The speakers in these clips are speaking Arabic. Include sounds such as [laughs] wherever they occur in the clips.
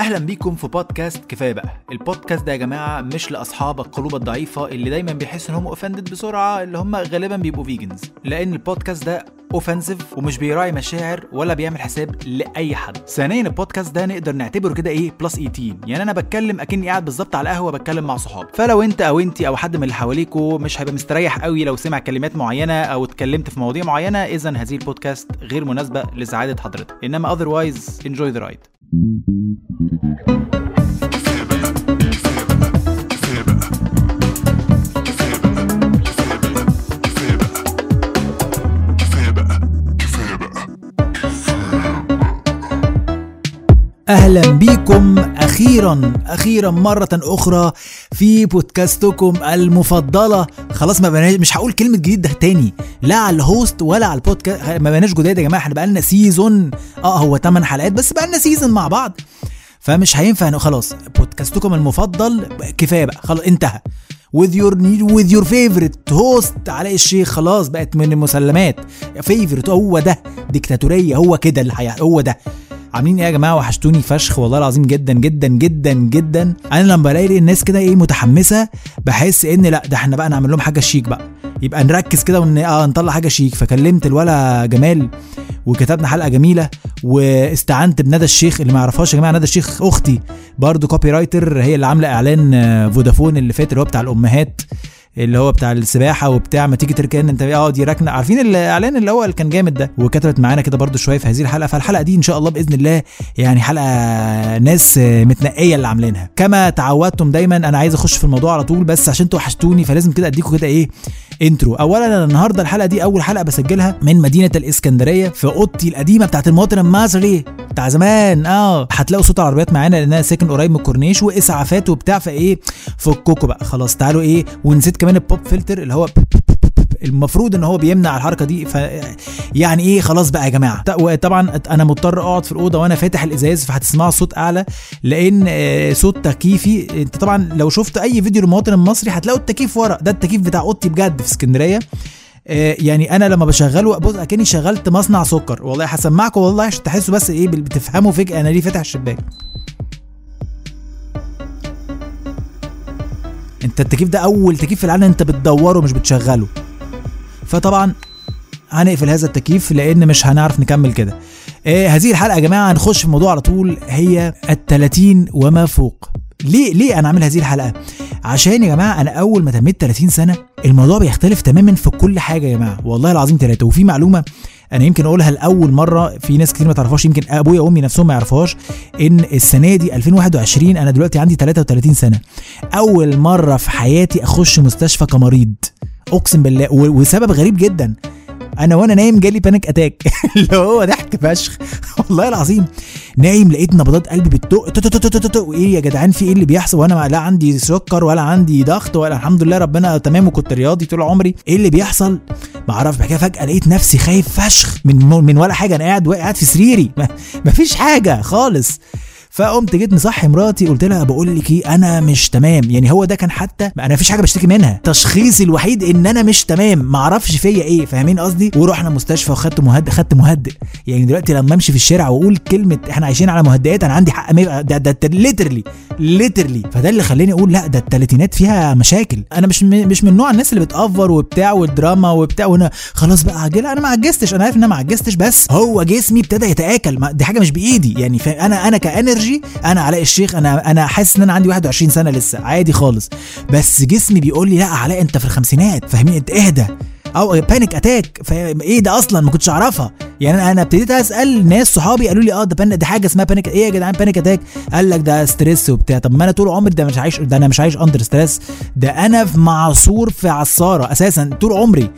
أهلا بيكم في بودكاست كفاية بقى. البودكاست ده يا جماعة مش لأصحاب القلوب الضعيفة اللي دايما بيحسوا إن هم offended بسرعة اللي هم غالبا بيبقوا vegans لأن البودكاست ده offensive ومش بيراعي مشاعر ولا بيعمل حساب لأي حد. ثانيا البودكاست ده نقدر نعتبره كده إيه plus 18 يعني أنا بتكلم أكني قاعد بالظبط على القهوة بتكلم مع صحابي فلو أنت أو انت أو حد من اللي حواليكوا مش هيبقى مستريح قوي لو سمع كلمات معينة أو اتكلمت في مواضيع معينة اذا هذه البودكاست غير مناسبة لسعادة حضرتك. إنما otherwise enjoy the ride. أهلا بيكم أخيرا أخيرا مرة أخرى في بودكاستكم المفضلة. خلاص ما بقناش مش هقول كلمة جديد ده تاني. لا على ال host ولا على البودكاست ما بقناش جداد يا جماعة إحنا بقالنا season آه هو 8 حلقات بس بقالنا season مع بعض. فمش هينفع خلاص بودكاستكم المفضل كفاية بقى. خلاص انتهى. With your with your favorite host علاء الشيخ. خلاص بقت من المسلمات. favorite هو ده. ديكتاتورية هو كده اللي. هو ده. عاملين إيه يا جماعة؟ وحشتوني فشخ والله العظيم جدا جدا جدا جدا. أنا لما بلاقي الناس كده إيه متحمسة بحس إن لأ ده إحنا بقى نعمل لهم حاجة شيك بقى. يبقى نركز كده ون آه نطلع حاجة شيك. فكلمت الولا جمال وكتبنا حلقة جميلة واستعنت بندى الشيخ اللي ما يعرفهاش يا جماعة ندى الشيخ أختي برضو copywriter هي اللي عاملة إعلان آه، فودافون اللي فات اللي هو بتاع الأمهات. اللي هو بتاع السباحة وبتاع ما تيجي تركن انت آه دي ركنة. عارفين الإعلان اللي هو اللي كان جامد ده؟ وكتبت معانا كده برضو شوية في هذه الحلقة. فالحلقة دي إن شاء الله بإذن الله يعني حلقة ناس متنقية اللي عاملينها. كما تعودتم دايما أنا عايز أخش في الموضوع على طول بس عشان أنتوا وحشتوني فلازم كده أديكم كده إيه intro اولا أنا النهارده الحلقة دي أول حلقة بسجلها من مدينة الإسكندرية في أوضتي القديمة بتاعت المواطن المصري بتاع زمان. آه هتلاقوا صوت العربيات معانا لأن أنا ساكن قريب من الكورنيش وإسعافات وبتاع فإيه فككوا بقى. خلاص تعالوا إيه ونسيت كمان ال pop filter اللي هو المفروض إن هو بيمنع الحركة دي ف يعني إيه خلاص بقى يا جماعة. طبعا أنا مضطر أقعد في الأوضة وأنا فاتح الإزاز فهتسمعوا صوت أعلى لأن آه، صوت تكييفي أنت طبعا لو شفت أي فيديو للمواطن المصري هتلاقوا التكييف ورا. ده التكييف بتاع أوضتي بجد في اسكندرية. آه، يعني أنا لما بشغله بص أكني شغلت مصنع سكر. والله هسمعكم والله عشان تحسوا بس إيه بتفهموا فجأة أنا ليه فاتح الشباك. انت التكييف ده اول تكييف في العالم انت بتدوره مش بتشغله. فطبعا هنقفل هذا التكييف لأن مش هنعرف نكمل كده. آه هذه الحلقة يا جماعة هنخش في الموضوع على طول هي ال30 وما فوق. ليه ليه أنا عامل هذه الحلقة؟ عشان يا جماعة أنا أول ما تميت 30 سنة الموضوع بيختلف تماما في كل حاجة يا جماعة والله العظيم ثلاثة وفي معلومة أنا يمكن أقولها لأول مرة في ناس كتير ما تعرفهاش يمكن أبويا وأمي نفسهم ما يعرفوهاش إن السنة دي 2021 أنا دلوقتي عندي 33 سنة. أول مرة في حياتي أخش مستشفى كمريض أقسم بالله وسبب غريب جدا. أنا وأنا نايم جالي panic attack [laughs] اللي هو ضحك فشخ. والله العظيم. نايم لقيت نبضات قلبي بتدق إيه يا جدعان؟ في إيه اللي بيحصل؟ وأنا لا عندي سكر ولا عندي ضغط ولا الحمد لله ربنا تمام وكنت رياضي طول عمري. إيه اللي بيحصل؟ ما أعرفش. بعد كده فجأة لقيت نفسي خايف فشخ. من من ولا حاجة. أنا قاعد قاعد في سريري. [laughs] ما فيش حاجة خالص. فقمت جيت مصحي مراتي قلت لها بقول لك إيه أنا مش تمام. يعني هو ده كان حتى أنا مفيش حاجة بشتكي منها. تشخيصي الوحيد إن أنا مش تمام. ما أعرفش فيا إيه فاهمين قصدي؟ ورحنا مستشفى وخدت مهدئ خدت مهدئ. يعني دلوقتي لما أمشي في الشارع وأقول كلمة إحنا عايشين على مهدئات أنا عندي حق ده ده literally literally فده اللي خلاني أقول لا ده التلاتينات فيها مشاكل. أنا مش مش من نوع الناس اللي بتافر وبتاع والدراما وبتاع وأنا خلاص بقى عجزت أنا ما عجزتش. أنا عارف إن أنا ما عجزتش بس هو جسمي ابتدى يتآكل. دي حاجة مش بإيدي. يعني أنا أنا ك energy أنا علاء الشيخ أنا أنا حاسس إن أنا عندي 21 سنة لسه. عادي خالص. بس جسمي بيقول لي لا علاء أنت في الخمسينات فاهمين أنت اهدى. أو panic attack إيه ده أصلا؟ ما كنتش أعرفها. يعني أنا ابتديت أسأل ناس صحابي قالوا لي آه ده دي حاجة اسمها panic إيه يا جدعان panic attack قال لك ده stress وبتاع. طب ما أنا طول عمري ده مش عايش ده أنا مش عايش under stress ده أنا في معصور في عصارة أساسا طول عمري.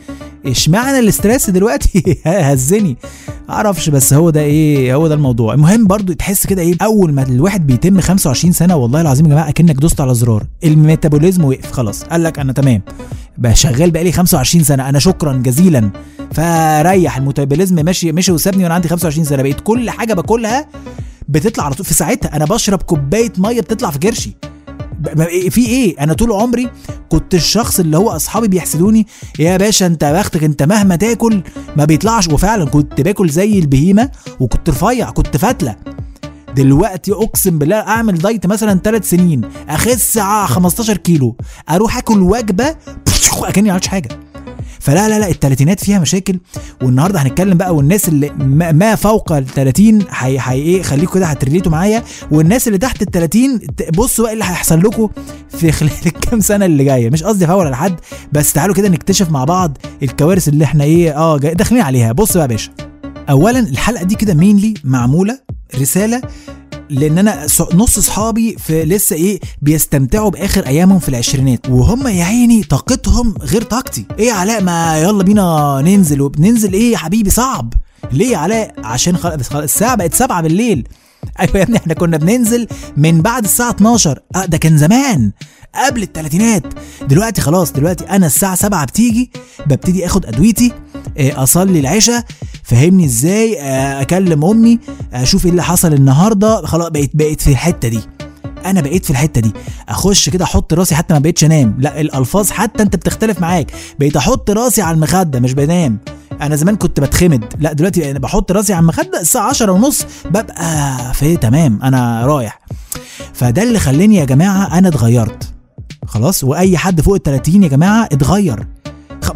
إشمعنى ال stress دلوقتي؟ [laughs] هزني. أعرفش بس هو ده إيه هو ده الموضوع. المهم برضو تحس كده إيه أول ما الواحد بيتم 25 سنة والله العظيم يا جماعة أكنك دوست على زرار. الميتابوليزم وقف خلاص. قال لك أنا تمام. بقى شغال بقالي 25 سنة أنا شكرا جزيلا. فريح الميتابوليزم ماشي ماشي وسابني وأنا عندي 25 سنة. بقيت كل حاجة باكلها بتطلع على طول. في ساعتها أنا بشرب كوباية مية بتطلع في كرشي في إيه؟ أنا طول عمري كنت الشخص اللي هو أصحابي بيحسدوني يا باشا أنت بختك أنت مهما تاكل ما بيطلعش. وفعلا كنت باكل زي البهيمة وكنت رفيع كنت فتلة. دلوقتي اقسم بالله اعمل دايت مثلا 3 سنين اخس 15 كيلو أروح اكل وجبة أكني ما عملتش حاجة. فلا لا لا التلاتينات فيها مشاكل والنهاردة هنتكلم بقى والناس اللي ما فوق ال 30 هي هي إيه خليكم كده هتريليتوا معايا والناس اللي تحت ال 30 بصوا بقى اللي هيحصل لكم في [laughs] خلال الكام سنة اللي جاية. مش قصدي افول على حد بس تعالوا كده نكتشف مع بعض الكوارث اللي إحنا إيه آه داخلين عليها. بص بقى يا باشا. اولا الحلقة دي كده مينلي معمولة رسالة لأن أنا نص صحابي في لسه إيه بيستمتعوا بآخر أيامهم في العشرينات وهم يا عيني طاقتهم غير طاقتي. إيه علاء؟ ما يلا بينا ننزل وبننزل إيه يا حبيبي؟ صعب. ليه يا علاء؟ عشان خلاص الساعة بقت 7 بالليل. [laughs] أيوه يا ابني إحنا كنا بننزل من بعد الساعة 12 آه ده كان زمان. قبل الثلاثينات دلوقتي خلاص دلوقتي أنا الساعة 7 بتيجي ببتدي آخد أدويتي أصلي العشاء فهمني إزاي أكلم أمي أشوف إيه اللي حصل النهارده خلاص بقيت بقيت في الحتة دي. أنا بقيت في الحتة دي. أخش كده أحط راسي حتى ما بقيتش أنام. لا الألفاظ حتى أنت بتختلف معاك. بقيت أحط راسي على المخدة مش بنام. أنا زمان كنت بتخمد. لا دلوقتي أنا بحط راسي على المخدة الساعة 10 ونص ببقى في تمام أنا رايح. فده اللي خلاني يا جماعة أنا اتغيرت. خلاص؟ وأي حد فوق ال 30 يا جماعة اتغير.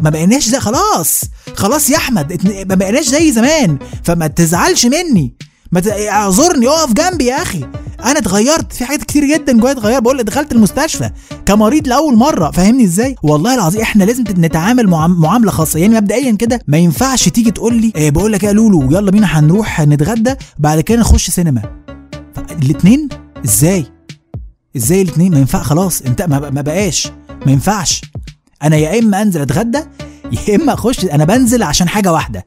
ما بقيناش زي خلاص خلاص يا أحمد ما بقيناش زي زمان. فما تزعلش مني. ما اعذرني اقف جنبي يا أخي. أنا اتغيرت في حاجات كتير جدا جوايا اتغير بقول دخلت المستشفى كمريض لأول مرة. فاهمني إزاي؟ والله العظيم إحنا لازم نتعامل معاملة خاصة. يعني مبدئيا كده ما ينفعش تيجي تقول لي إيه بقول لك يا لولو يلا بينا هنروح نتغدى بعد كده نخش سينما. الاثنين إزاي؟ إزاي الاثنين ما ينفع خلاص انت ما, بقاش. ما ينفعش. أنا يا إما أنزل أتغدى [laughs] يا إما أخش أنا بنزل عشان حاجة واحدة.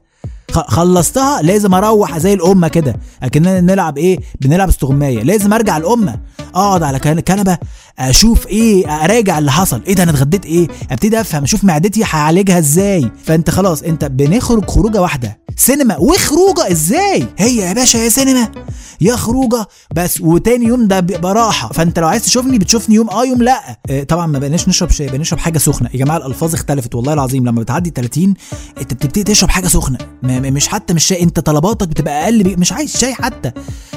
خلصتها لازم أروح زي الأمة كده. أكننا نلعب إيه؟ بنلعب استغماية. لازم أرجع الأمة. أقعد على كنبة. أشوف إيه اراجع اللي حصل إيه ده أنا اتغديت إيه ابتدي افهم أشوف معدتي هعالجها إزاي. فانت خلاص انت بنخرج خروجة واحدة. سينما وخروجة إزاي؟ هي يا باشا يا سينما. يا خروجة بس وتاني يوم ده بيبقى راحه فانت لو عايز تشوفني بتشوفني يوم آه يوم لأ. آه طبعا ما بقيناش نشرب شاي بنشرب حاجة سخنة. يا جماعة الألفاظ اختلفت والله العظيم. لما بتعدي 30 انت بتبتدي تشرب حاجة سخنة. مش حتى مش شاي انت طلباتك بتبقى أقل بي... مش عايز شاي حتى.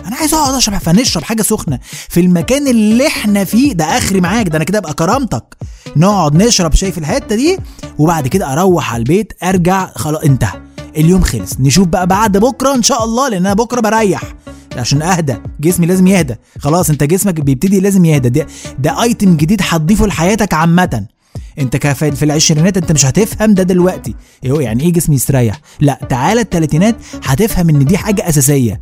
أنا عايز أقعد أشرب فنشرب حاجة سخنة في المكان اللي إحنا فيه. ده اخري معاك ده أنا كده ابقى كرامتك. نقعد نشرب شاي في الحتة دي وبعد كده أروح على البيت ارجع خلاص انتهى. اليوم خلص. نشوف بقى بعد بكرة إن شاء الله لأن أنا بكرة بريح. عشان أهدى. جسمي لازم يهدى. خلاص أنت جسمك بيبتدي لازم يهدى. ده, ده ايتم جديد هتضيفه لحياتك عامة. أنت في العشرينات أنت مش هتفهم ده دلوقتي. يعني إيه جسمي يستريح؟ لا تعالى التلاتينات هتفهم إن دي حاجة أساسية.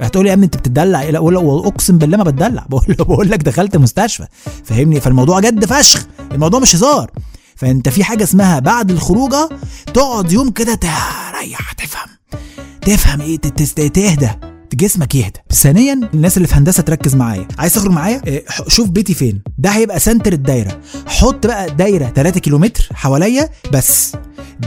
هتقولي يا ابني انت بتدلع لا اقسم بالله ما بتدلع. [laughs] بقول بقول لك دخلت مستشفى. فاهمني؟ فالموضوع جد فشخ. الموضوع مش هزار. فانت في حاجة اسمها بعد الخروجة تقعد يوم كده تريح تفهم. تفهم إيه؟ تهدى. جسمك يهدى. ثانيا الناس اللي في هندسة تركز معايا. عايز تخرج معايا؟ إيه شوف بيتي فين. ده هيبقى سنتر الدايرة. حط بقى دايرة 3 كيلومتر حواليا بس.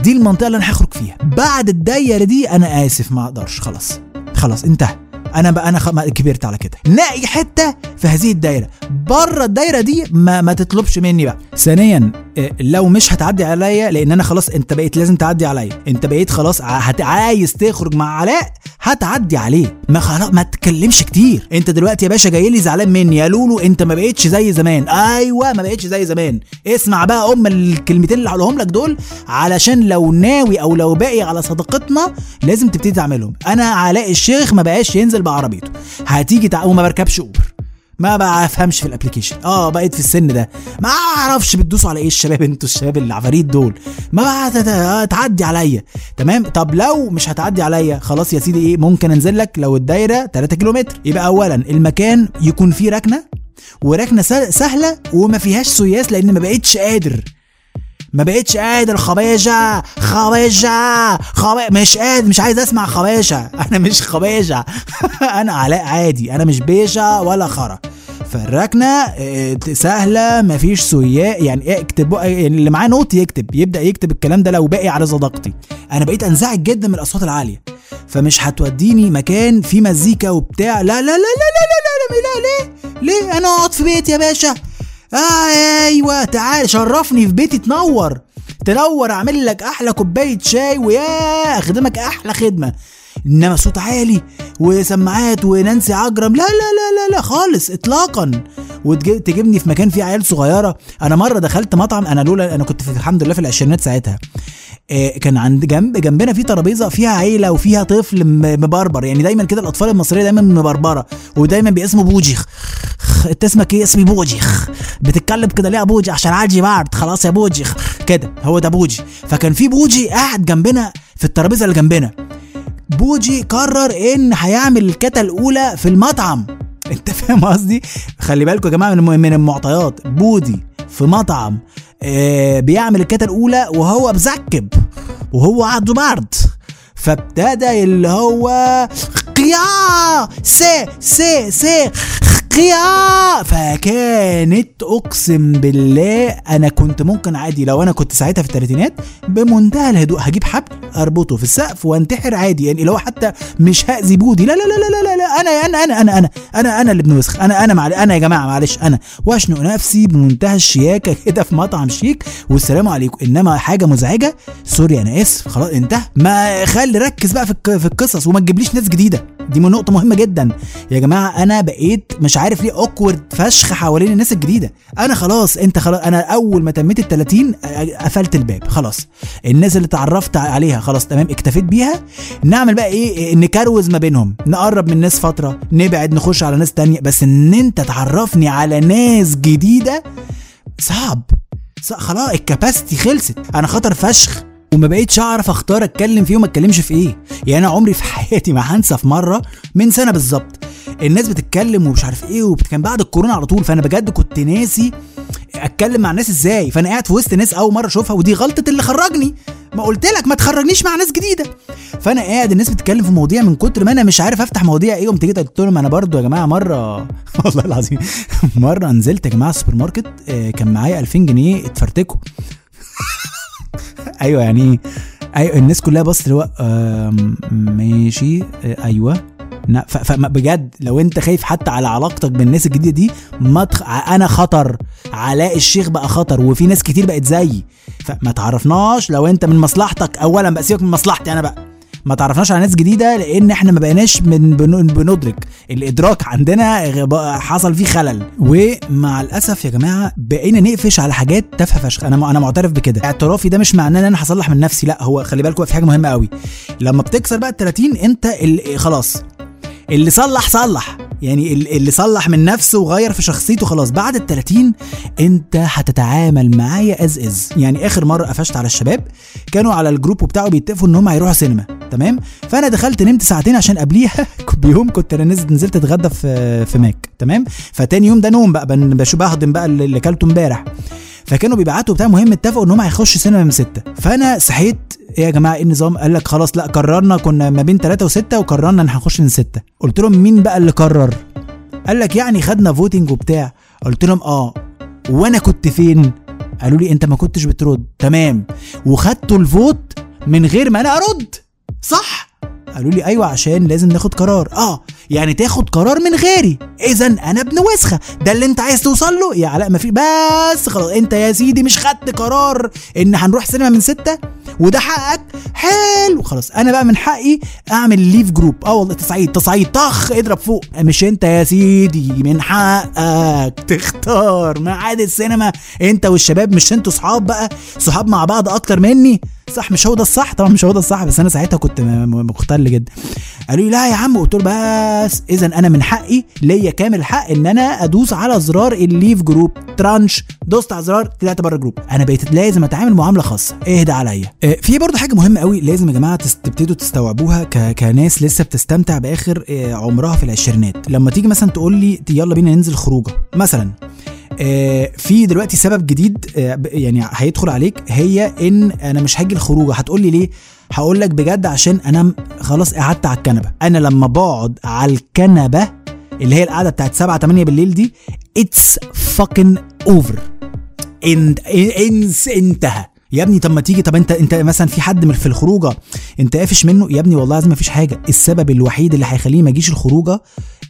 دي المنطقة اللي أنا هخرج فيها. بعد الدايرة دي أنا آسف ما أقدرش. خلاص. خلاص انتهى. أنا بقى أنا. كبرت على كده نقي حتة في هذه الدايرة بره الدايرة دي ما, ما تطلبش مني بقى ثانيا لو مش هتعدي عليا لأن أنا خلاص أنت بقيت لازم تعدي عليا. أنت بقيت خلاص. عايز تخرج مع علاء هتعدي عليه. ما خلاص ما تتكلمش كتير. أنت دلوقتي يا باشا جاي لي زعلان مني. يا لولو أنت ما بقيتش زي زمان. أيوه ما بقيتش زي زمان. اسمع بقى أم الكلمتين اللي هقولهم لك دول علشان لو ناوي أو لو باقي على صداقتنا لازم تبتدي تعملهم. أنا علاء الشيخ ما بقاش ينزل بعربيته. هتيجي تع... وما بركبش أوبر. ما بفهمش في الابلكيشن. آه بقيت في السن ده. ما أعرفش بتدوسوا على إيه الشباب أنتوا الشباب العفاريت دول. ما تعدي عليا. تمام؟ طب لو مش هتعدي عليا خلاص يا سيدي إيه ممكن انزل لك لو الدايرة 3 كيلومتر. يبقى اولا المكان يكون فيه ركنة وركنة سهلة وما فيهاش سياس لأن ما بقتش قادر. ما بقتش قادر خباجة خباجة خبا... مش قادر مش عايز اسمع خباجة أنا مش خباجة أنا علاء عادي أنا مش بيشة ولا خرا فالركنه سهله مفيش سياء يعني اكتب اللي معاه نوت يكتب يبدا يكتب الكلام ده لو باقي على صداقتي أنا بقيت انزعج جدا من الاصوات العاليه فمش هتوديني مكان فيه مزيكا وبتاع لا لا لا لا لا لا لا, لا, لا ليه ليه أنا اقعد في بيتي يا باشا آه أيوه. تعال شرفني في بيتي تنور. تنور أعمل لك أحلى كوباية شاي ويا أخدمك أحلى خدمة. إنما صوت عالي وسماعات ونانسي عجرم. لا لا لا لا لا خالص اطلاقا. وتجيبني في مكان فيه عيال صغيرة. أنا مرة دخلت مطعم أنا لولا أنا كنت في الحمد لله في العشرينات ساعتها. آه، كان عند جنب جنبنا في ترابيزة فيها عيلة وفيها طفل مبربر. يعني دايما كده الأطفال المصرية دايما مبربرة ودايما باسمه بوجي أنت اسمك إيه؟ اسمي بوجي بتتكلم كده ليه يا بوجي؟ عشان عاجي بعد خلاص يا بوجي كده هو ده بوجي. فكان في بوجي قاعد جنبنا في الترابيزة اللي جنبنا. بوجي قرر إن هيعمل الكاتا الأولى في المطعم. أنت فاهم قصدي؟ خلي بالكم يا جماعة من المعطيات. بوجي في مطعم آه بيعمل الكاتا الأولى وهو مزكم وهو عنده برد فابتدى اللي هو قيا سي سي سي قيا فكانت أقسم بالله أنا كنت ممكن عادي لو أنا كنت ساعتها في الثلاثينات بمنتهى الهدوء هجيب حبل أربطه في السقف وانتحر عادي يعني لو حتى مش هأذي بودي. لا لا لا لا لا, لا أنا أنا أنا أنا أنا أنا أنا اللي ابن وسخ أنا أنا معل... أنا يا جماعة معلش أنا وأشنق نفسي بمنتهى الشياكة [laughs] كده في مطعم شيك. والسلام عليكم. إنما حاجة مزعجة sorry أنا آسف خلاص انتهى. ما خلي ركز بقى في في القصص وما تجيبليش ناس جديدة. دي من نقطة مهمة جدا. يا جماعة أنا بقيت مش عارف ليه awkward فشخ حوالين الناس الجديدة. أنا خلاص أنت خلاص أنا أول ما تميت ال 30 قفلت الباب خلاص. الناس اللي اتعرفت عليها خلاص تمام اكتفيت بيها. نعمل بقى إيه؟ نكروز ما بينهم. نقرب من ناس فترة نبعد نخش على ناس تانية. بس إن أنت تعرفني على ناس جديدة صعب. خلاص الكباستي خلصت. أنا خطر فشخ. وما بقيتش أعرف أختار أتكلم فيه وما أتكلمش في إيه. يعني أنا عمري في حياتي ما هنسى في مرة من سنة بالظبط الناس بتتكلم ومش عارف إيه وكان بعد الكورونا على طول فأنا بجد كنت ناسي أتكلم مع الناس إزاي. فأنا قاعد في وسط ناس أول مرة أشوفها ودي غلطة اللي خرجني. ما قلت لك ما تخرجنيش مع ناس جديدة. فأنا قاعد الناس بتتكلم في مواضيع من كتر ما أنا مش عارف أفتح مواضيع إيه. قمت جيت قلت لهم أنا برضو يا جماعة مرة [laughs] والله العظيم مرة نزلت يا جماعة السوبر ماركت آه، كان معايا 2000 جنيه اتفرتكوا. [laughs] أيوه يعني أيوه الناس كلها بصت اللي هو ماشي آه، أيوه. فبجد لو أنت خايف حتى على علاقتك بالناس الجديدة دي ما تخ... أنا خطر علاء الشيخ بقى خطر وفي ناس كتير بقت زيي. فما تعرفناش لو أنت من مصلحتك اولا بقى سيبك من مصلحتي أنا بقى. ما تعرفناش على ناس جديدة لأن إحنا ما بقيناش من بندرك الإدراك عندنا حصل فيه خلل. ومع الأسف يا جماعة بقينا نقفش على حاجات تافهة فشخ. أنا أنا معترف بكده. اعترافي ده مش معناه إن أنا هصلح من نفسي لأ هو خلي بالكوا في حاجة مهمة قوي. لما بتكسر بقى ال 30 انت خلاص. اللي صلح صلح. يعني اللي صلح من نفسه وغير في شخصيته خلاص. بعد ال 30 أنت هتتعامل معايا as as يعني آخر مرة قفشت على الشباب كانوا على الجروب بتاعه بيتفقوا إن هم هيروحوا سينما. تمام؟ فأنا دخلت نمت ساعتين عشان قبليها. [laughs] بيوم كنت أنا نزلت نزلت أتغدى في في ماك. تمام؟ فتاني يوم ده نوم بقى. بشوف بهضم بقى اللي كلته امبارح. فكانوا بيبعتوا بتاع مهم اتفقوا إن هم هيخشوا سينما من ستة. فأنا صحيت إيه يا جماعة؟ إيه النظام؟ قال لك خلاص لا قررنا كنا ما بين ثلاثة وستة وقررنا إن هنخش من ستة. قلت لهم مين بقى اللي قرر؟ قال لك يعني خدنا voting وبتاع. قلت لهم آه. وأنا كنت فين؟ قالوا لي أنت ما كنتش بترد. تمام. وخدتوا ال vote من غير ما أنا أرد. صح؟ قالوا لي أيوه عشان لازم ناخد قرار. آه يعني تاخد قرار من غيري. اذا أنا ابن وسخة. ده اللي أنت عايز توصل له؟ يا علاء ما في بس خلاص. أنت يا سيدي مش خدت قرار إن هنروح سينما من ستة؟ وده حقك؟ حلو خلاص. أنا بقى من حقي أعمل leave group آه والله تصعيد تصعيد. طخ اضرب فوق. مش أنت يا سيدي من حقك. تختار ميعاد السينما. أنت والشباب مش أنتوا صحاب بقى؟ صحاب مع بعض أكتر مني؟ صح مش هو ده الصح؟ طبعا مش هو ده الصح بس أنا ساعتها كنت مختل جدا. قالوا لي لا يا عم. قلت له بس إذا أنا من حقي ليا كامل الحق إن أنا أدوس على زرار ال leave group ترانش دوست على زرار طلعت بره الجروب أنا بقيت لازم أتعامل معاملة خاصة. اهدى عليا. آه، في برضه حاجة مهمة قوي لازم يا جماعة تبتدوا تستوعبوها ك... كناس لسه بتستمتع بآخر آه، عمرها في العشرينات. لما تيجي مثلا تقول لي يلا بينا ننزل خروجة. مثلا في دلوقتي سبب جديد آه يعني هيدخل عليك هي إن أنا مش هاجي الخروجه هتقول لي ليه؟ هقول لك بجد عشان أنا خلاص قعدت على الكنبة. أنا لما بقعد على الكنبة اللي هي القعدة بتاعت 7 8 بالليل دي it's fucking over انتهى. يا ابني طب ما تيجي طب انت أنت مثلا في حد من في الخروجة أنت قافش منه؟ يا ابني والله لازم مفيش حاجة. السبب الوحيد اللي هيخليني ما أجيش الخروجة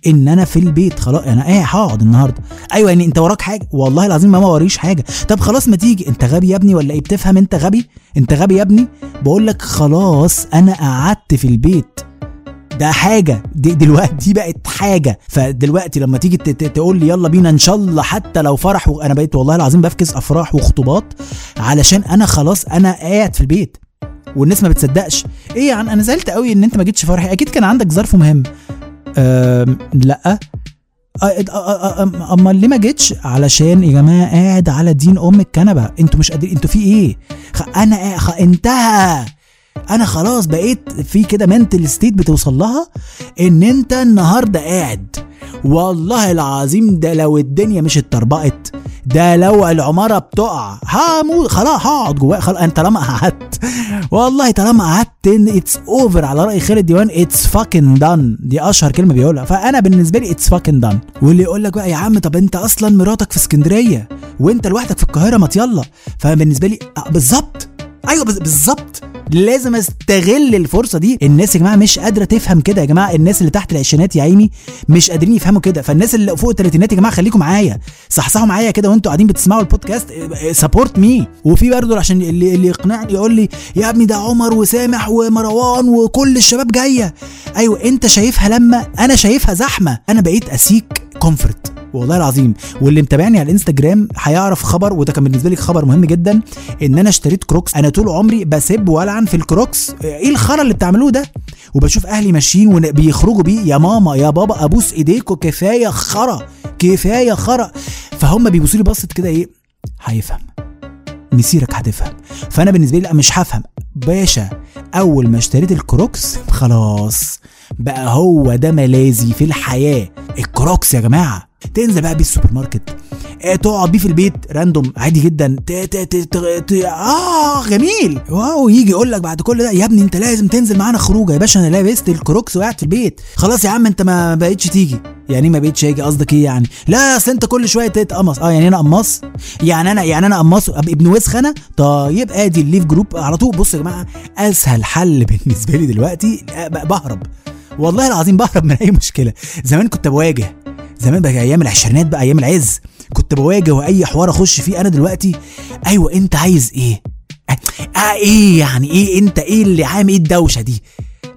ان أنا في البيت خلاص أنا إيه هقعد النهارده. أيوه يعني انت وراك حاجة. والله العظيم ما وريش حاجة. طب خلاص ما تيجي. انت غبي يا ابني ولا إيه؟ بتفهم انت غبي؟ انت غبي يا ابني؟ بقول لك خلاص أنا قعدت في البيت. ده حاجة. دي دلوقتي دي بقت حاجة. فدلوقتي لما تيجي تقول لي يلا بينا ان شاء الله حتى لو فرح أنا بقيت والله العظيم بفكس افراح وخطوبات علشان أنا خلاص أنا قاعد في البيت. والناس ما بتصدقش. إيه يعني أنا زعلت قوي ان انت ما جيتش فرحي. أكيد كان عندك ظرف مهم. لا. أما ليه ما جيتش علشان يا جماعة قاعد على دين أم الكنبة. أنتوا مش قادرين أنتوا في إيه؟ أنا انتهى. أنا خلاص بقيت في كده mental state بتوصل لها إن أنت النهارده قاعد. والله العظيم ده لو الدنيا مش اتطربقت ده لو العمارة بتقع. هموت خلاص هقعد جواها خلاص أنا طالما قعدت. والله طالما قعدت it's over على رأي خالد ديوان it's fucking done دي أشهر كلمة بيقولها. فأنا بالنسبة لي it's fucking done واللي يقول لك بقى يا عم طب أنت أصلا مراتك في اسكندرية وأنت لوحدك في القاهرة؟ ما يلا. فبالنسبه لي بالظبط. أيوه بالظبط. لازم استغل الفرصة دي. الناس يا جماعة مش قادرة تفهم كده يا جماعة. الناس اللي تحت العشرينات يا عيني مش قادرين يفهموا كده. فالناس اللي فوق الثلاثينات يا جماعة خليكم معايا. صحصحوا معايا كده وانتوا قاعدين بتسمعوا البودكاست. support me وفي برضه عشان اللي, اللي يقنعني يقول لي يا ابني ده عمر وسامح ومروان وكل الشباب جاية. أيوه أنت شايفها لما أنا شايفها زحمة. أنا بقيت I seek comfort والله العظيم. واللي متابعني على الانستجرام هيعرف خبر وده كان بالنسبة لي خبر مهم جدا إن أنا اشتريت كروكس. أنا طول عمري بسب وألعن في الكروكس. إيه الخرا اللي بتعملوه ده؟ وبشوف أهلي ماشيين وبيخرجوا بيه. يا ماما يا بابا أبوس إيديكوا. كفاية خرا كفاية خرا. فهم بيبصوا لي بصت كده إيه؟ هيفهم. مسيرك هتفهم. فأنا بالنسبة لي لا مش هفهم. باشا أول ما اشتريت الكروكس خلاص. بقى هو ده ملاذي في الحياة. الكروكس يا جماعة. تنزل بقى بيه السوبر ماركت. آه تقعد بيه في البيت random عادي جدا. ت ت ت ت آه جميل. wow يجي يقول لك بعد كل ده يا ابني انت لازم تنزل معانا خروجة يا باشا أنا لابست الكروكس وقاعد في البيت. خلاص يا عم انت ما بقتش تيجي. يعني ما بقتش أجي قصدك إيه يعني؟ لا أصل أنت كل شوية تتقمص. آه يعني أنا قمص؟ يعني أنا يعني أنا قمص؟ ابن وسخ أنا؟ طيب آدي ال leave group على طول بص يا جماعة أسهل حل [laughs] بالنسبة لي دلوقتي بهرب. والله العظيم بهرب من أي مشكلة. زمان كنت بواجه زمان بقى أيام العشرينات بقى أيام العز. كنت بواجه وأي حوار أخش فيه أنا دلوقتي. أيوه أنت عايز إيه؟ آه إيه يعني؟ إيه أنت؟ إيه اللي عامل؟ إيه الدوشة دي؟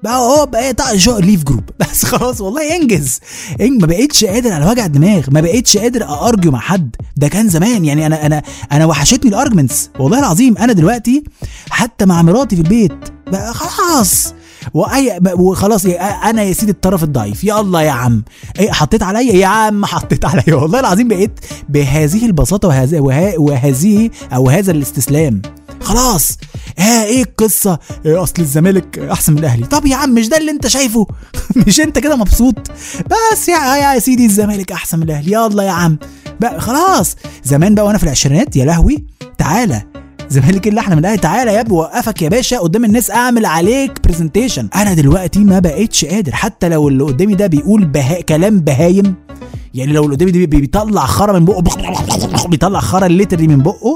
بقى هو بقى إيه؟ جو leave group بس خلاص والله إنجز. ما بقتش قادر على وجع الدماغ ما بقتش قادر argue مع حد. ده كان زمان. يعني أنا أنا أنا وحشتني ال arguments والله العظيم أنا دلوقتي حتى مع مراتي في البيت. بقى خلاص. وأي وخلاص أنا يا سيدي الطرف الضعيف. يلا يا عم. إيه حطيت عليا؟ يا عم حطيت [laughs] عليا. والله العظيم بقيت بهذه البساطة وهذه وهذه أو هذا الاستسلام. خلاص. ها إيه القصة؟ إيه أصل الزمالك أحسن من الاهلي طب يا عم مش ده اللي أنت شايفه؟ [laughs] مش أنت كده مبسوط؟ بس يا يا سيدي الزمالك أحسن من الاهلي يلا يا عم. بقى خلاص. زمان بقى وأنا في العشرينات يا لهوي. تعالى. زمالك إحنا من تعالى يا ابني وقفك يا باشا قدام الناس اعمل عليك presentation أنا دلوقتي ما بقتش قادر. حتى لو اللي قدامي ده بيقول بها كلام بهايم يعني لو اللي قدامي ده بيطلع خرا من بقه بيطلع خرا الليتر من بقه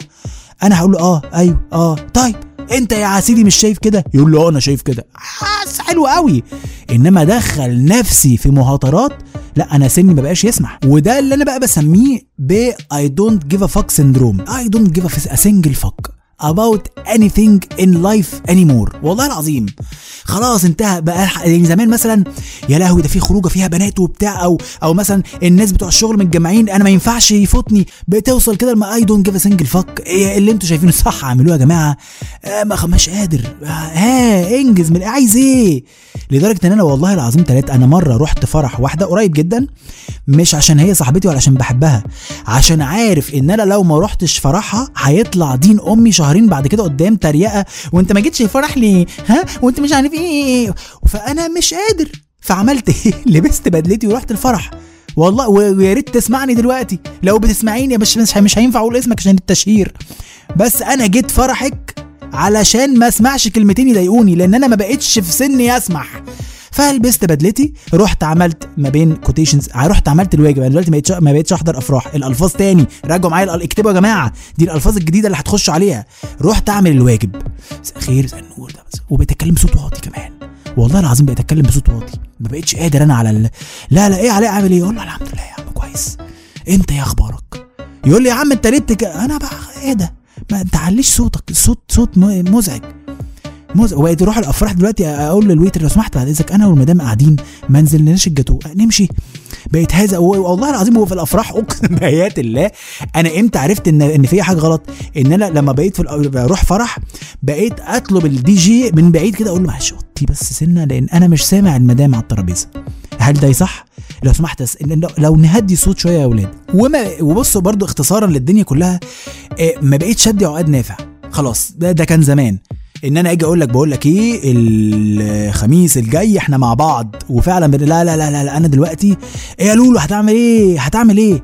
أنا هقول له آه أيوه آه طيب أنت يا سيدي مش شايف كده؟ يقول له آه أنا شايف كده. آه حلو قوي. إنما ادخل نفسي في مهاترات لا أنا سني ما بقاش يسمح. وده اللي أنا بقى بسميه ب I don't give a fuck syndrome. I don't give a single fuck. About anything in life anymore. والله العظيم. خلاص انتهى بقى يعني زمان مثلا يا لهوي ده في خروجة فيها بنات وبتاع أو أو مثلا الناس بتوع الشغل متجمعين أنا ما ينفعش يفوتني. بتوصل كده لما I don't give a single fuck اللي أنتوا شايفينه؟ صح اعملوه يا جماعة. آه ما مش قادر. آه ها انجز من عايز إيه؟ لدرجة إن أنا والله العظيم ثلاثة أنا مرة رحت فرح واحدة قريب جدا مش عشان هي صاحبتي ولا عشان بحبها عشان عارف إن أنا لو ما رحتش فرحها هيطلع دين أمي شهرين بعد كده قدام تريقة وانت ما جيتش الفرح ليه؟ ها؟ وانت مش عارف إيه فأنا مش قادر. فعملت إيه؟ [laughs] لبست بدلتي ورحت الفرح. والله ويا ريت تسمعني دلوقتي. لو بتسمعيني مش مش, مش هينفع أقول اسمك عشان التشهير. بس أنا جيت فرحك علشان ما أسمعش كلمتين يضايقوني لأن أنا ما بقتش في سني أسمح. فلبست بدلتي رحت عملت ما بين quotations رحت عملت الواجب. أنا دلوقتي ما بقتش أحضر أفراح. الألفاظ تاني. راجعوا معايا اكتبوا يا جماعة. دي الألفاظ الجديدة اللي هتخشوا عليها. رحت أعمل الواجب. خير زي النور ده بس. وبقيت أتكلم بصوت واطي كمان. والله العظيم بقيت أتكلم بصوت واطي. ما بقتش قادر أنا على ال... لا لا إيه علي عامل إيه؟ أقول له الحمد لله يا عم كويس. انت إيه أخبارك؟ يقول لي يا عم أنت ليه بتك... أنا بقى إيه ده ما تعليش صوتك. الصوت صوت مزعج. موز وبقيت أروح الأفراح دلوقتي أقول لل waiter لو سمحت بعد إذنك أنا والمدام قاعدين ما نزلناش الجاتو نمشي. بقيت هذا والله العظيم هو في الأفراح أقسم [laughs] بايات الله أنا إمتى عرفت ان إن في حاجة غلط؟ إن أنا لما بقيت في بروح فرح بقيت أطلب الدي جي من بعيد كده أقول له معلش وطي بس سنة لأن أنا مش سامع المدام على الترابيزة. هل ده صح؟ لو سمحت لو نهدي صوت شوية يا أولاد. وما وبصوا برضو اختصارا للدنيا كلها آه، ما بقيتش أدي عقاد نافع. خلاص ده ده كان زمان. إن أنا أجي أقول لك بقول لك إيه الخميس الجاي إحنا مع بعض. وفعلا لا لا لا لا, لا أنا دلوقتي إيه يا لولو هتعمل إيه؟ هتعمل إيه؟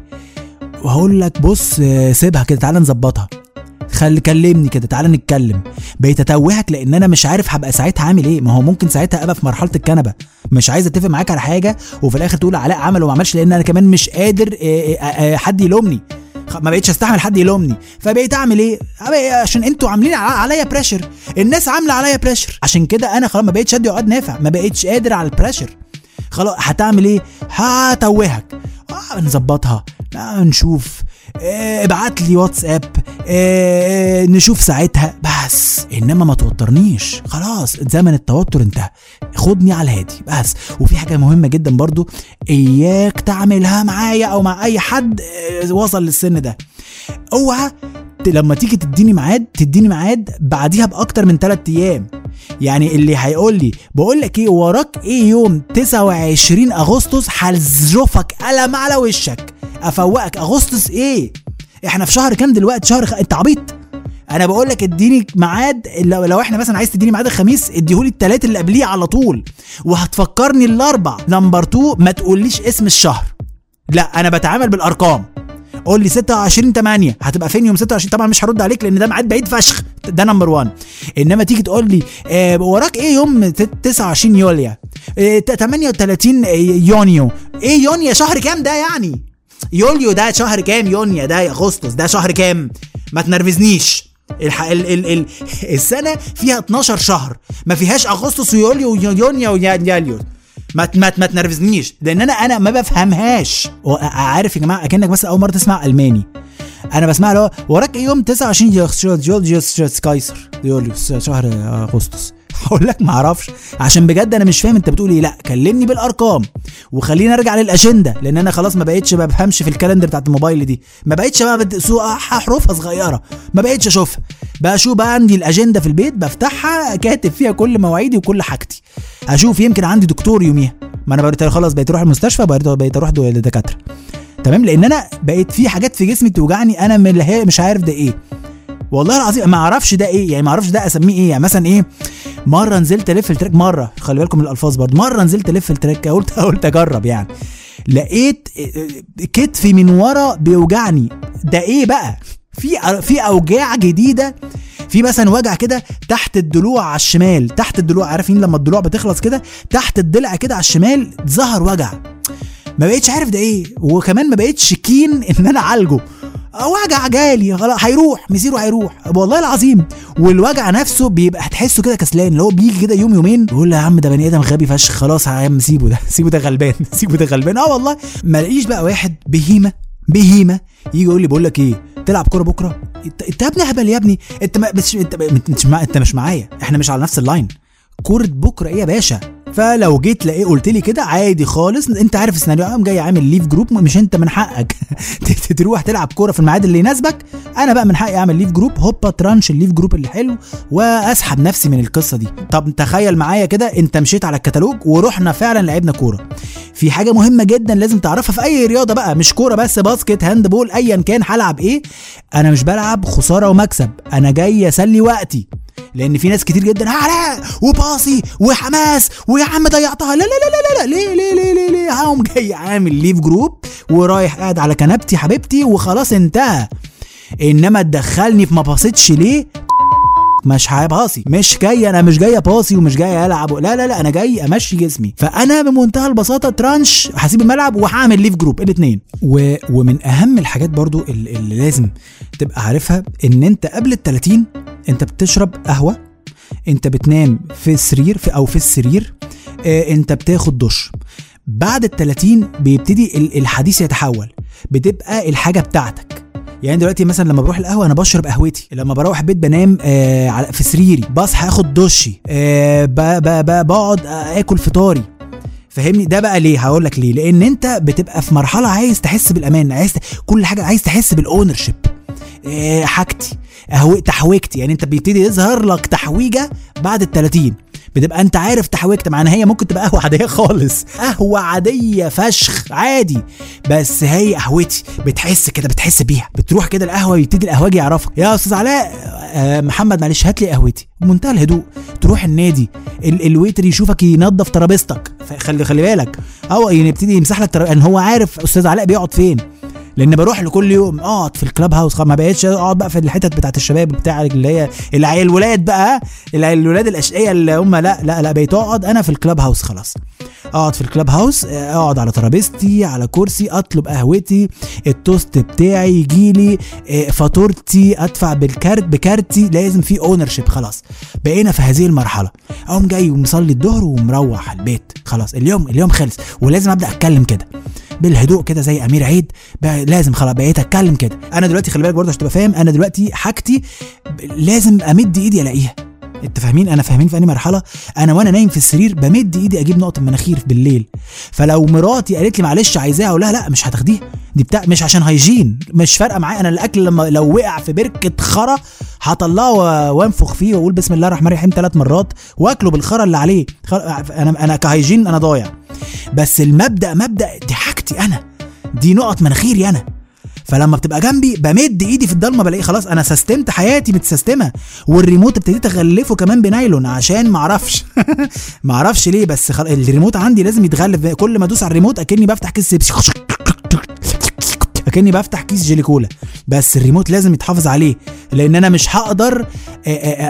وهقول لك بص سيبها كده تعالى نظبطها. خلي كلمني كده تعالى نتكلم. بقيت أتوهك لأن أنا مش عارف هبقى ساعتها عامل إيه. ما هو ممكن ساعتها أبقى في مرحلة الكنبة. مش عايز أتفق معاك على حاجة وفي الآخر تقول علاء عمل وما عملش لأن أنا كمان مش قادر حد يلومني. ما بقيتش استحمل حد يلومني. فبقيت أعمل إيه؟ أبقى عشان أنتوا عاملين عليا pressure الناس عاملة عليا pressure عشان كده أنا خلاص ما بقيتش أدي عقد نافع. ما بقيتش قادر على ال pressure خلاص هتعمل إيه؟ هتوهك. آه نظبطها. آه نشوف. ابعت لي واتساب. آه، نشوف ساعتها. بس إنما ما توترنيش. خلاص زمن التوتر انتهى. خدني على الهادي. بس. وفي حاجة مهمة جدا برضو إياك تعملها معايا أو مع أي حد آه، وصل للسن ده. اوعى لما تيجي تديني ميعاد تديني ميعاد بعديها بأكتر من 3 أيام. يعني اللي هيقول لي بقول لك إيه وراك إيه يوم 29 أغسطس؟ هلزرفك قلم على وشك. أفوقك أغسطس إيه؟ إحنا في شهر كام دلوقتي؟ شهر خ... أنت عبيط. أنا بقول لك اديني ميعاد لو, لو إحنا مثلا عايز تديني ميعاد الخميس اديهولي التلات اللي قبليه على طول. وهتفكرني الأربع. number 2 ما تقوليش اسم الشهر. لا أنا بتعامل بالأرقام. قول لي 26 8 هتبقى فين يوم 26 طبعا مش هرد عليك لأن ده ميعاد بعيد فشخ. ده number 1 إنما تيجي تقول لي آه وراك إيه يوم ت- 29 يوليو؟ آه 38 يونيو. إيه يونيو؟ شهر كام ده يعني؟ يوليو ده شهر كام؟ يونيو ده أغسطس. ده شهر كام؟ ما تنرفزنيش. الح... ال... ال... ال... السنة فيها 12 شهر. ما فيهاش أغسطس ويوليو ويونيو ويوليو ما ما ما تنرفزنيش لأن أنا أنا ما بفهمهاش عارف يا جماعة اكنك بس اول مره تسمع الماني أنا بسمع اللي هو وراك إيه يوم 29 يوليوس يوليوس كايسر يوليوس شهر اغسطس [laughs] هقول لك ما أعرفش. عشان بجد أنا مش فاهم انت بتقول إيه. لا كلمني بالارقام. وخليني ارجع للأجندة لأن أنا خلاص ما بقتش بفهمش في ال calendar بتاعت الموبايل دي. ما بقتش بقى حروفها صغيرة. ما بقتش أشوفها. بقى أشوف بقى عندي الأجندة في البيت؟ بفتحها كاتب فيها كل مواعيدي وكل حاجتي. أشوف يمكن عندي دكتور يوميها. ما أنا بقيت خلاص بقيت أروح المستشفى بقيت أروح دو- لدكاترة. تمام؟ لأن أنا بقيت في حاجات في جسمي بتوجعني أنا مش عارف ده إيه. والله العظيم ما أعرفش ده إيه. يعني ما أعرفش ده أسميه إيه. يعني مثلا إيه؟ مرة نزلت ألف ال track مرة. خلي بالكم من الألفاظ برضه. مرة نزلت ألف ال track قلت [laughs] قلت أجرب يعني. لقيت كتفي من ورا بيوجعني. ده إيه بقى؟ في في أوجاع جديدة. في مثلا وجع كده تحت الضلوع على الشمال. تحت الضلوع عارفين لما الضلوع بتخلص كده؟ تحت الضلع كده على الشمال ظهر وجع. ما بقتش عارف ده إيه. وكمان ما بقتش كين إن أنا أعالجه. وجع جالي خلاص هيروح مسيره هيروح. والله العظيم والوجع نفسه بيبقى هتحسه كده كسلان اللي هو بيجي كده يوم يومين يقول يا عم ده بني آدم غبي فشخ خلاص يا عم سيبه ده [laughs] سيبه ده غلبان [laughs] سيبه ده غلبان. آه والله ما لاقيش بقى واحد بهيمة بهيمة يجي يقول لي بقول لك إيه تلعب كورة بكرة؟ انت يا ابني هبل يا ابني. انت انت مش. انت مش معايا إحنا مش على نفس ال line كورة بكرة إيه يا باشا؟ فلو جيت لقيت قلت لي كده عادي خالص. انت عارف السيناريو قام جاي عامل leave group مش انت من حقك. [laughs] تروح تلعب كورة في الميعاد اللي يناسبك. أنا بقى من حقي اعمل leave group هوبا ترانش ال leave group اللي حلو واسحب نفسي من القصة دي. طب تخيل معايا كده انت مشيت على الكتالوج ورحنا فعلا لعبنا كورة. في حاجة مهمة جدا لازم تعرفها في أي رياضة بقى مش كورة بس basket handball ايا كان هلعب إيه؟ أنا مش بلعب خسارة ومكسب. أنا جاي أسلي وقتي. لأن في ناس كتير جدا علاء وباصي وحماس ويا عم ضيعتها لا لا لا لا لا ليه ليه ليه ليه ليه؟ هقوم جاي عامل leave group ورايح قاعد على كنبتي حبيبتي وخلاص انتهى. إنما تدخلني في ما ليه؟ مش هباصي مش جاي أنا مش جاي اباصي ومش جاي ألعب. لا لا لا أنا جاي أمشي جسمي. فأنا بمنتهى البساطة ترانش هسيب الملعب وهعمل leave group الاثنين و... ومن أهم الحاجات برضو اللي, لازم تبقى عارفها إن أنت قبل ال 30 أنت بتشرب قهوة أنت بتنام في السرير في أو في السرير آه أنت بتاخد دش. بعد ال 30 بيبتدي ال- الحديث يتحول. بتبقى الحاجة بتاعتك. يعني دلوقتي مثلا لما بروح القهوة أنا بشرب قهوتي لما بروح البيت بنام آه على- في سريري بصحى آخد دشي آه بقعد آه، آكل فطاري. فاهمني؟ ده بقى ليه؟ هقول لك ليه. لأن أنت بتبقى في مرحلة عايز تحس بالأمان عايز. كل حاجة عايز تحس بال ownership إيه حاجتي أهو تحويجتي. يعني أنت بيبتدي يظهر لك تحويجة بعد ال 30 بتبقى انت عارف تحويجتك مع ان هي ممكن تبقى قهوة عادية خالص. قهوة عادية فشخ. عادي. بس هي قهوتي. بتحس كده بتحس بيها. بتروح كده القهوة يبتدي القهواجي يعرفك. يا أستاذ علاء آه محمد معلش هات لي قهوتي. بمنتهى الهدوء تروح النادي. ال ال waiter يشوفك ينظف ترابيزتك. خلي خلي بالك. أو يبتدي يمسح لك. ان هو عارف أستاذ علاء بيقعد فين. لأن بروح له كل يوم اقعد في ال clubhouse ما بقتش اقعد بقى في الحتت بتاعت الشباب بتاع اللي هي العيال الولاد بقى الولاد الاشقياء اللي هم لا لا لا بقيت اقعد أنا في ال clubhouse خلاص. اقعد في ال clubhouse اقعد على ترابيزتي على كرسي اطلب قهوتي التوست بتاعي يجيلي آه، فاتورتي ادفع بالكارت بكارتي لازم في ownership خلاص. بقينا في هذه المرحلة. اقوم جاي ومصلي الظهر ومروح البيت خلاص. اليوم اليوم خلص. ولازم أبدأ أتكلم كده. بالهدوء كده زي أمير عيد. بقى لازم خلاص بقيت أتكلم كده. أنا دلوقتي خلي بالك برضه عشان تبقى فاهم أنا دلوقتي حاجتي لازم أمد إيدي ألاقيها. انت فاهمين؟ أنا فاهمين في انهي مرحلة. أنا وأنا نايم في السرير بمد ايدي أجيب نقطة مناخير بالليل. فلو مراتي قالت لي معلش عايزاها أقول لها لا مش هتاخديها. دي بتاع مش عشان هيجين مش فارقة معايا. أنا الاكل لما لو وقع في بركة خرا هطلعه وانفخ فيه واقول بسم الله الرحمن الرحيم ثلاث مرات واكله بالخرا اللي عليه. أنا أنا ك hygiene أنا ضايع. بس المبدأ مبدأ دي حاجتي أنا. دي نقط مناخيري أنا. فلما بتبقى جنبي بمد ايدي في الضلمة بلاقي خلاص أنا سستمت حياتي متسستمة والريموت ابتديت أغلفه كمان بنايلون عشان معرفش [laughs] معرفش ليه بس خل... الريموت عندي لازم يتغلف كل ما أدوس على الريموت أكني بفتح كيس شيبسي أكني بفتح كيس جيلي كولا. بس الريموت لازم يتحافظ عليه لأن أنا مش هقدر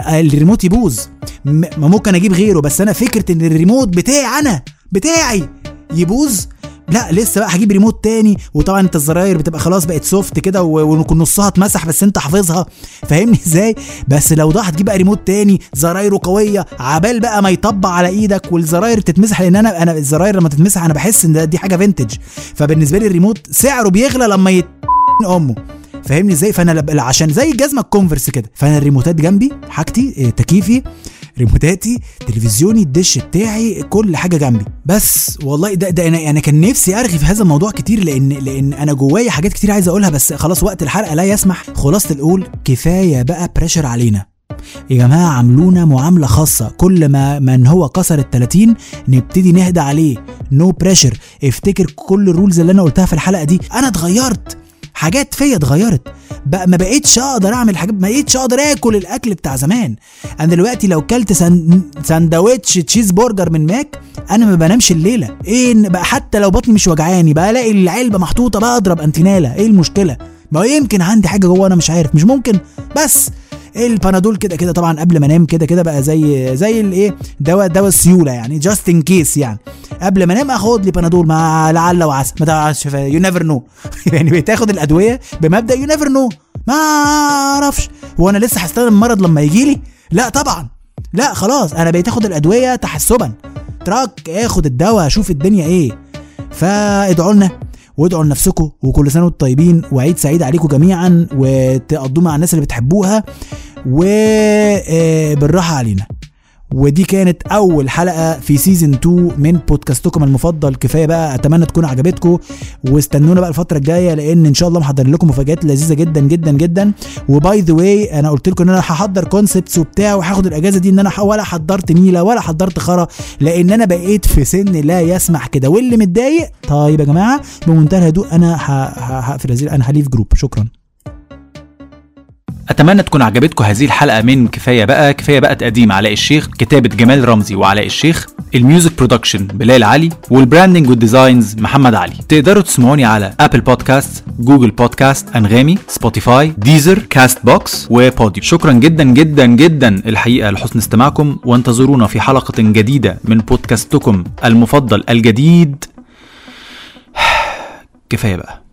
الريموت يبوظ. ممكن أجيب غيره بس أنا فكرة إن الريموت بتاعي أنا بتاعي يبوظ لا لسه بقى هجيب ريموت تاني. وطبعا انت الزراير بتبقى خلاص بقت soft كده و- ويكون نصها اتمسح بس انت حافظها. فاهمني إزاي؟ بس لو ده هتجيب بقى ريموت تاني زرايره قوية عبال بقى ما يطبع على إيدك والزراير تتمسح لأن أنا أنا الزراير لما تتمسح أنا بحس ان دي حاجة vintage فبالنسبة لي الريموت سعره بيغلى لما يت [laughs] أمه. فاهمني إزاي؟ فانا عشان زي الجزمه ال Converse كده. فانا الريموتات جنبي حاجتي آه، تكييفي ريموتاتي تلفزيوني الدش بتاعي كل حاجة جنبي. بس والله ده ده أنا يعني كان نفسي أرغي في هذا الموضوع كتير لأن لأن أنا جوايا حاجات كتير عايز أقولها بس خلاص وقت الحلقة لا يسمح. خلاصة الأول كفاية بقى pressure علينا. يا جماعة عاملونا معاملة خاصة. كل ما من هو كسر ال 30 نبتدي نهدى عليه. no no pressure افتكر كل ال rules اللي أنا قلتها في الحلقة دي. أنا اتغيرت. حاجات فيا اتغيرت. بقى ما بقيتش أقدر اعمل حاجات ما بقيتش أقدر اكل الاكل بتاع زمان. أنا دلوقتي لو كلت سن... سندوتش cheese burger من ماك أنا ما بنامش الليلة. إيه بقى حتى لو بطني مش وجعاني بقى الاقي العلبة محطوطة بقى اضرب انتينالا إيه المشكلة؟ ما يمكن عندي حاجة جوه أنا مش عارف. مش ممكن؟ بس البانادول كده كده طبعا قبل ما انام كده كده بقى زي زي الايه دواء دواء السيولة يعني just in case يعني. قبل ما انام اخد لي بانادول مع لعل وعسى ما تعرفش you never know يعني بتاخد الأدوية بمبدأ you never know ما أعرفش. هو أنا لسه هستخدم المرض لما يجي لي؟ لا طبعا. لا خلاص أنا بقيت آخد الأدوية تحسبا. تراك آخد الدواء أشوف الدنيا إيه. فادعوا لنا. وادعوا لنفسكم وكل سنة وأنتم طيبين وعيد سعيد عليكم جميعا وتقضوه مع الناس اللي بتحبوها وبالراحه علينا. ودي كانت أول حلقة في season 2 من بودكاستكم المفضل. كفاية بقى أتمنى تكون عجبتكم. واستنونا بقى الفترة الجاية لأن إن شاء الله محضر لكم مفاجآت لذيذة جدا جدا جدا. و by the way أنا قلت لكم إن أنا هحضر concepts وبتاع وهاخد الأجازة دي إن أنا ولا حضرت ميله ولا حضرت خرا لأن أنا بقيت في سن لا يسمح كده. واللي متضايق طيب يا جماعة بمنتهى الهدوء أنا هقفل أنا ه leave group. شكرا. أتمنى تكون عجبتكم هذه الحلقة من كفاية بقى كفاية بقى تقديم علاء الشيخ كتابة جمال رمزي وعلاء الشيخ ال music production بلال علي وال branding وال designs محمد علي. تقدروا تسمعوني على Apple Podcast Google Podcast أنغامي Spotify Deezer Castbox و Podeo شكرا جدا جدا جدا. الحقيقة لحسن استماعكم وانتظرونا في حلقة جديدة من بودكاستكم المفضل الجديد. [sighs] كفاية بقى.